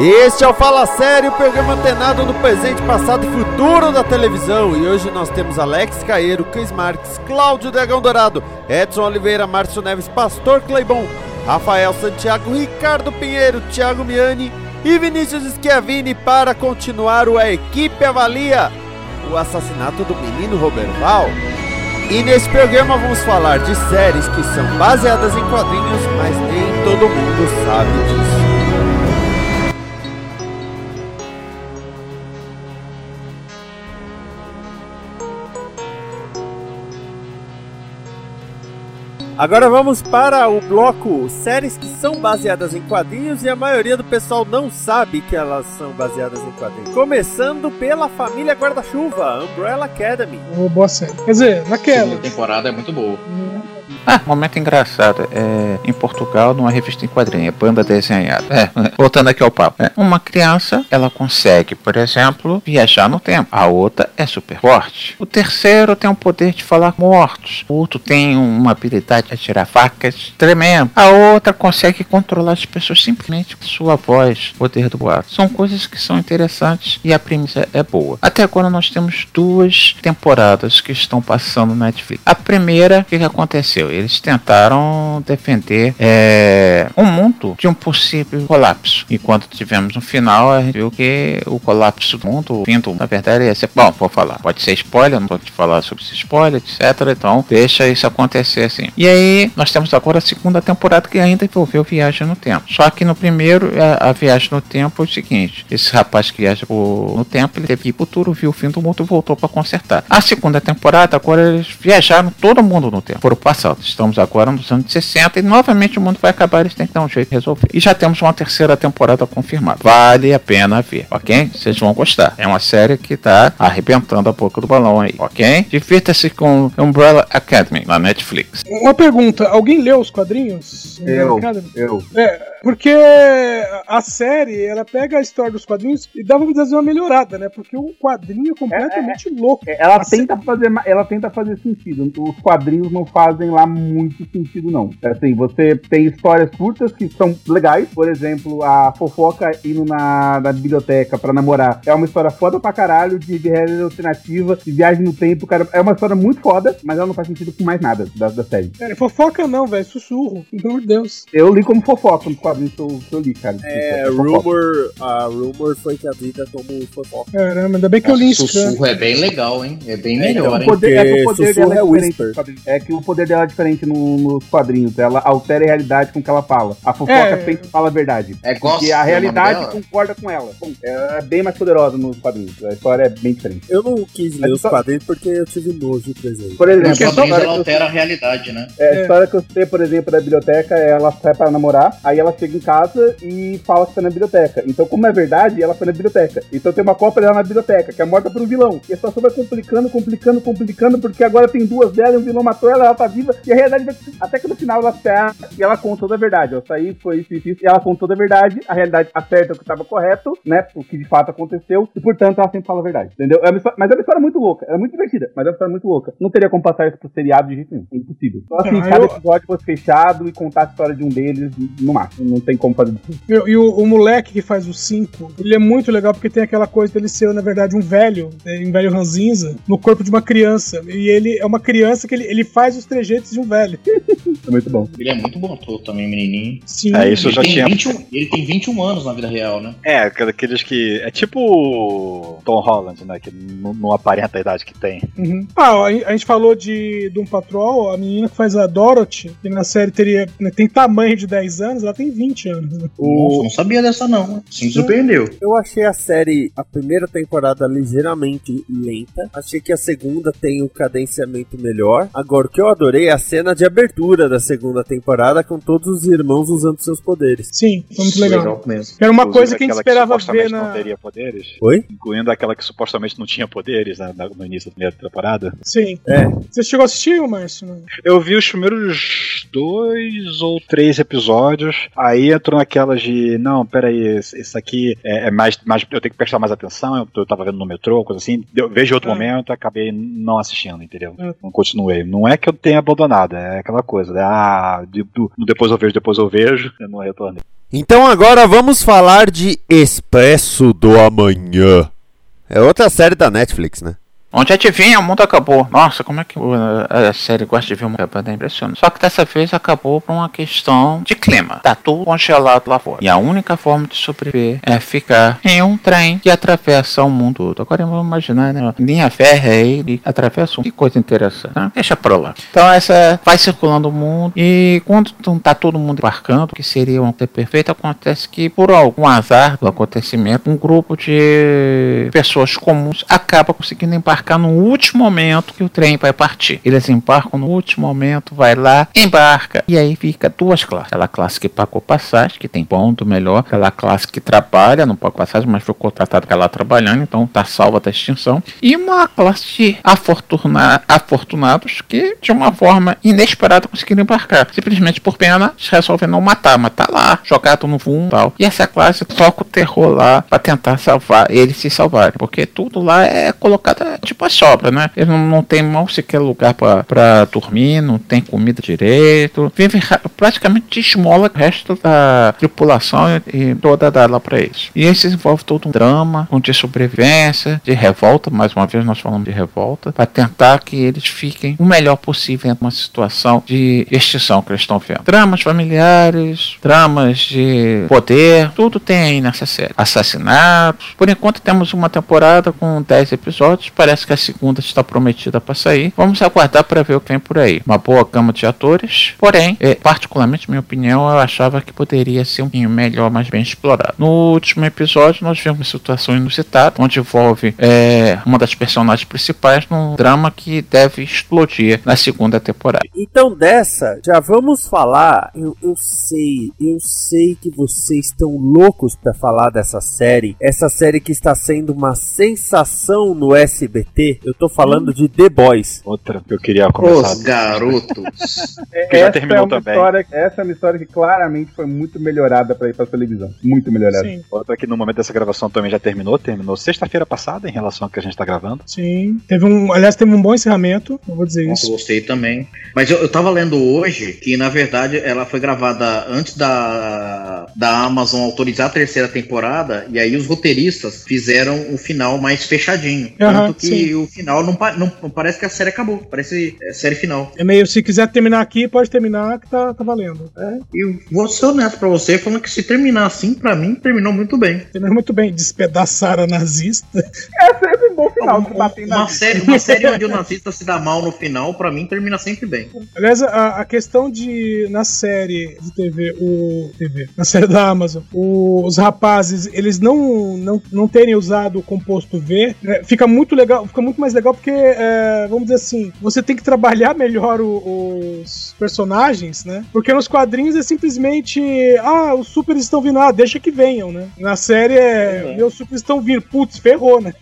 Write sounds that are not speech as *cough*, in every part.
Este é o Fala Sério, programa antenado no presente, passado e futuro da televisão. E hoje nós temos Alex Caeiro, Cris Marques, Cláudio Dragão Dourado, Edson Oliveira, Márcio Neves, Pastor Cleibon, Rafael Santiago, Ricardo Pinheiro, Thiago Miani e Vinícius Schiavini para continuar o A Equipe Avalia, o assassinato do menino Roberval. E nesse programa vamos falar de séries que são baseadas em quadrinhos, mas nem todo mundo sabe disso. Agora vamos para o bloco séries que são baseadas em quadrinhos e a maioria do pessoal não sabe que elas são baseadas em quadrinhos. Começando pela família Guarda-Chuva, Umbrella Academy. Uma boa série. Quer dizer, naquela. Segunda temporada é muito boa. Ah, *laughs* momento engraçado. É, em Portugal, numa revista em quadrinho, banda desenhada. É, voltando aqui ao papo. É, uma criança, ela consegue, por exemplo, viajar no tempo. A outra é super forte. O terceiro tem o poder de falar mortos. O outro tem uma habilidade de atirar facas tremendo. A outra consegue controlar as pessoas simplesmente com sua voz, poder do boato. São coisas que são interessantes e a premissa é boa. Até agora nós temos duas temporadas que estão passando na Netflix. A primeira, o que aconteceu? Eles tentaram defender é, um mundo de um possível colapso. E quando tivemos um final, a gente viu que o colapso do mundo, o fim do, na verdade, ia ser. Bom, vou falar. Pode ser spoiler, não pode falar sobre esse spoiler, etc. Então, deixa isso acontecer assim. E aí, nós temos agora a segunda temporada que ainda envolveu viagem no tempo. Só que no primeiro, a, a viagem no tempo é o seguinte: esse rapaz que viaja no tempo, ele teve que ir pro futuro, viu o fim do mundo e voltou para consertar. A segunda temporada, agora eles viajaram todo mundo no tempo, foram passado. Estamos agora nos anos 60 e novamente o mundo vai acabar, eles têm que dar um jeito de resolver. E já temos uma terceira temporada confirmada. Vale a pena ver, ok? Vocês vão gostar. É uma série que tá arrebentando a boca do balão aí, ok? Divirta-se com Umbrella Academy na Netflix. Uma pergunta: alguém leu os quadrinhos? Eu, Academy? eu. É, porque a série, ela pega a história dos quadrinhos e dá, vamos dizer, uma melhorada, né? Porque o quadrinho é completamente louco. Ela A tenta fazer, ma- ela tenta fazer sentido. Os quadrinhos não fazem lá muito sentido, não. Assim, você tem histórias curtas que são legais. Por exemplo, a fofoca indo na, na biblioteca pra namorar. É uma história foda pra caralho, de, de realidade alternativa, de viagem no tempo, cara. É uma história muito foda, mas ela não faz sentido com mais nada da, da série. É, fofoca não, velho, sussurro, pelo amor de Deus. Eu li como fofoca nos quadrinhos que eu, que eu li, cara. É, rumor, a rumor foi que a vida como fofoca. Caramba, ainda bem que eu li isso, cara. Sussurro é bem legal, hein? É bem É, melhor, o hein? poder, é que o poder dela é é diferente whisper. nos quadrinhos. É que o poder dela é diferente no- nos quadrinhos. Ela altera a realidade com o que ela fala. A fofoca É. sempre fala a verdade. É Porque gosto. a é o realidade concorda com ela. Bom, ela é bem mais poderosa nos quadrinhos. A história é bem diferente. Eu não quis ler os só- quadrinhos porque eu tive nojo do presente. Por exemplo, Nos a quadrinhos história, ela eu, altera a realidade, né? é, a história que eu citei, por exemplo, da biblioteca, ela sai para namorar, aí ela chega em casa e fala que foi na biblioteca. Então, como é verdade, ela foi na biblioteca. Então tem uma cópia dela na biblioteca, que é morta por um vilão. E a situação vai complicando, complicando, complicando, porque agora tem duas dela e um vilão matou ela, ela tá viva. E a realidade vai. Até que no final ela acerta e ela conta toda a verdade. Isso aí foi isso, isso, isso. E ela conta toda a verdade, a realidade acerta o que estava correto, né? O que de fato aconteceu. E portanto ela sempre fala a verdade. Entendeu? É história- mas é uma história muito louca. É muito divertida, mas é uma história muito louca. Não teria como passar isso pro seriado de jeito nenhum. É impossível. Só assim, Ah, cada eu- episódio fosse fechado e contar a história de um deles no máximo. Não tem como fazer. Meu, E o, o moleque que faz o 5, ele é muito legal porque tem aquela coisa dele ser, na verdade, um velho, né, um velho ranzinza, no corpo de uma criança. E ele é uma criança que ele, ele faz os trejeitos de um velho. *laughs* É muito bom. Ele é muito bom ator também, menininho. Sim. É, isso Ele já tem, tinha. 21, ele tem 21 anos na vida real, né? É, aqueles que. É tipo Tom Holland, né? Que não, não aparenta a idade que tem. Uhum. Ah, a, a gente falou de Doom Patrol, a menina que faz a Dorothy, que na série teria, né, tem tamanho de 10 anos, ela tem 20 anos. né? Nossa, não sabia dessa não. Se me surpreendeu. Eu achei a série, a primeira temporada ligeiramente lenta. Achei que a segunda tem um cadenciamento melhor. Agora, o que eu adorei é a cena de abertura. da segunda temporada com todos os irmãos usando seus poderes. Sim, foi muito legal. mesmo. Era uma Inclusive coisa que a gente esperava supostamente ver na. não teria poderes. Oi? Incluindo aquela que supostamente não tinha poderes né, na- no início da primeira temporada. Sim. É. Você chegou a assistir, Márcio? Eu vi os primeiros dois ou três episódios, aí entrou naquelas de, não, peraí, isso aqui é, é mais, mais. Eu tenho que prestar mais atenção, eu, eu tava vendo no metrô, coisa assim. Eu vejo outro Ah. momento, acabei não assistindo, entendeu? Ah. Não continuei. Não é que eu tenha abandonado, é aquela coisa, né? Ah, de- do- depois eu vejo, depois eu vejo, eu não retornei. Então agora vamos falar de Expresso do Amanhã. É outra série da Netflix, né? Onde adivinha, o mundo acabou. Nossa, como é que a série gosta de ver o mundo acabando? É impressionante. Só que dessa vez acabou por uma questão de clima. Tá tudo congelado lá fora. E a única forma de sobreviver é ficar em um trem que atravessa o mundo todo. Agora vamos imaginar, né? Linha férrea aí e atravessa um. Que coisa interessante. Né? Deixa pra lá. Então essa vai circulando o mundo. E quando tá todo mundo embarcando, que seria uma coisa perfeita, acontece que por algum azar do acontecimento, um grupo de pessoas comuns acaba conseguindo embarcar no último momento que o trem vai partir. Eles embarcam no último momento, vai lá, embarca. E aí fica duas classes. Aquela classe que pagou passagem, que tem ponto melhor. Aquela classe que trabalha, não pagou passagem, mas foi contratado que ela trabalhando, então tá salva da extinção. E uma classe de afortuna- afortunados que, de uma forma inesperada, conseguiram embarcar. Simplesmente por pena, resolvem não matar, mas tá lá, jogado no fundo e tal. E essa classe toca o terror lá pra tentar salvar, eles se salvarem. Porque tudo lá é colocado é, tipo sobra, né? Eles não, não tem mal sequer lugar pra dormir, não tem comida direito. Vivem ra- praticamente esmola o resto da tripulação e, toda dá lá pra eles. E aí se desenvolve todo um drama de sobrevivência, de revolta, mais uma vez nós falamos de revolta, pra tentar que eles fiquem o melhor possível em uma situação de extinção que eles estão vendo. Dramas familiares, dramas de poder, tudo tem aí nessa série. Assassinatos. Por enquanto temos uma temporada com 10 episódios, parece que a segunda está prometida para sair. Vamos aguardar para ver o que vem por aí. Uma boa gama de atores, porém, é, particularmente minha opinião, eu achava que poderia ser um pouquinho melhor, mais bem explorado. No último episódio nós vimos uma situação inusitada, onde envolve é, uma das personagens principais num drama que deve explodir na segunda temporada. Então dessa, já vamos falar. Eu, eu sei, eu sei que vocês estão loucos pra falar dessa série. Essa série que está sendo uma sensação no SBT. Eu tô falando de The Boys. Outra que eu queria começar. Os garotos. *laughs* Que já terminou é uma também. História, essa é uma história que claramente foi muito melhorada pra ir pra televisão. Muito melhorada. Sim, Outra que no momento dessa gravação também já terminou, terminou sexta-feira passada em relação ao que a gente tá gravando. sim. Teve um, aliás, teve um bom encerramento, eu vou dizer Nossa, isso. gostei também. Mas eu, eu tava lendo hoje que, na verdade, ela foi gravada antes da, da Amazon autorizar a terceira temporada, e aí os roteiristas fizeram o final mais fechadinho. Aham, Tanto que sim. o final não, não, não parece que a série acabou, parece é, série final. É meio, se quiser terminar aqui, pode terminar, que tá, tá valendo. É, E vou ser honesto pra você, falando que se terminar assim, pra mim, terminou muito bem. terminou muito bem. Despedaçar a nazista. *laughs* Um bom final. Uma, uma série, uma série onde o *laughs* nazista se dá mal no final, pra mim, termina sempre bem. Aliás, a, a questão de na série de TV, o TV, na série da Amazon, o- os rapazes eles não, não, não terem usado o composto V, né, fica muito legal, fica muito mais legal porque é, vamos dizer assim, você tem que trabalhar melhor o- os personagens, né? Porque nos quadrinhos é simplesmente ah, os supers estão vindo, ah, deixa que venham, né? Na série é, meus supers estão vindo, putz, ferrou, né?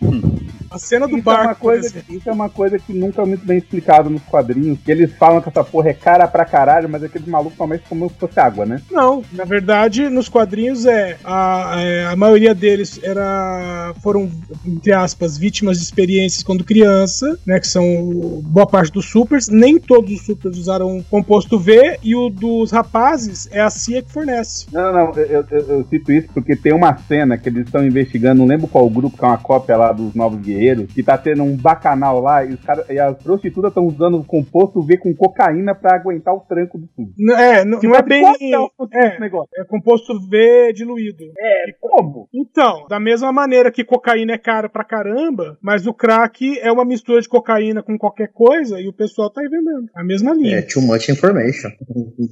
A cena do Isso é, uma barco, por coisa, exemplo. isso é uma coisa que nunca é muito bem explicado nos quadrinhos. Que eles falam que essa porra é cara pra caralho, mas aqueles malucos mais como se fosse água, né? Não, na verdade, nos quadrinhos é a, é, a maioria deles era foram entre aspas vítimas de experiências quando criança, né, que são boa parte dos supers. Nem todos os supers usaram composto V e o dos rapazes é a CIA que fornece. Não, não, eu, eu- eu- eu cito isso porque tem uma cena que eles estão investigando, não lembro qual grupo, que é uma cópia lá dos Novos Guerreiros, que tá tendo um bacanal lá e, os cara, e as prostitutas estão usando o composto V com cocaína pra aguentar o tranco do tubo. N- É, n- não é bem é é, negócio? é composto V diluído. É, como? Então, da mesma maneira que cocaína é caro pra caramba, mas o crack é uma mistura de cocaína com qualquer coisa e o pessoal tá aí vendendo. A mesma linha. É too much information.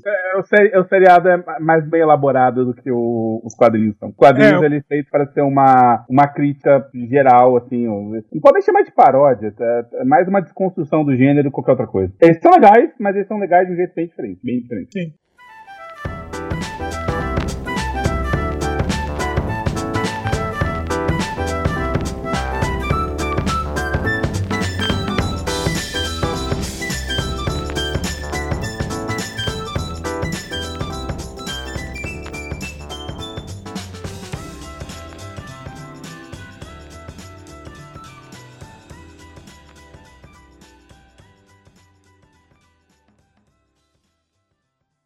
É, o, seri- o seriado é ma- mais bem elaborado do que o- os quadrinhos são. Os quadrinhos É. eles feitos para ser uma, uma crítica geral, assim, ver. Não podem chamar de paródia, tá? é mais uma desconstrução do gênero que qualquer outra coisa. Eles são legais, mas eles são legais de um jeito bem diferente, bem diferente. Sim.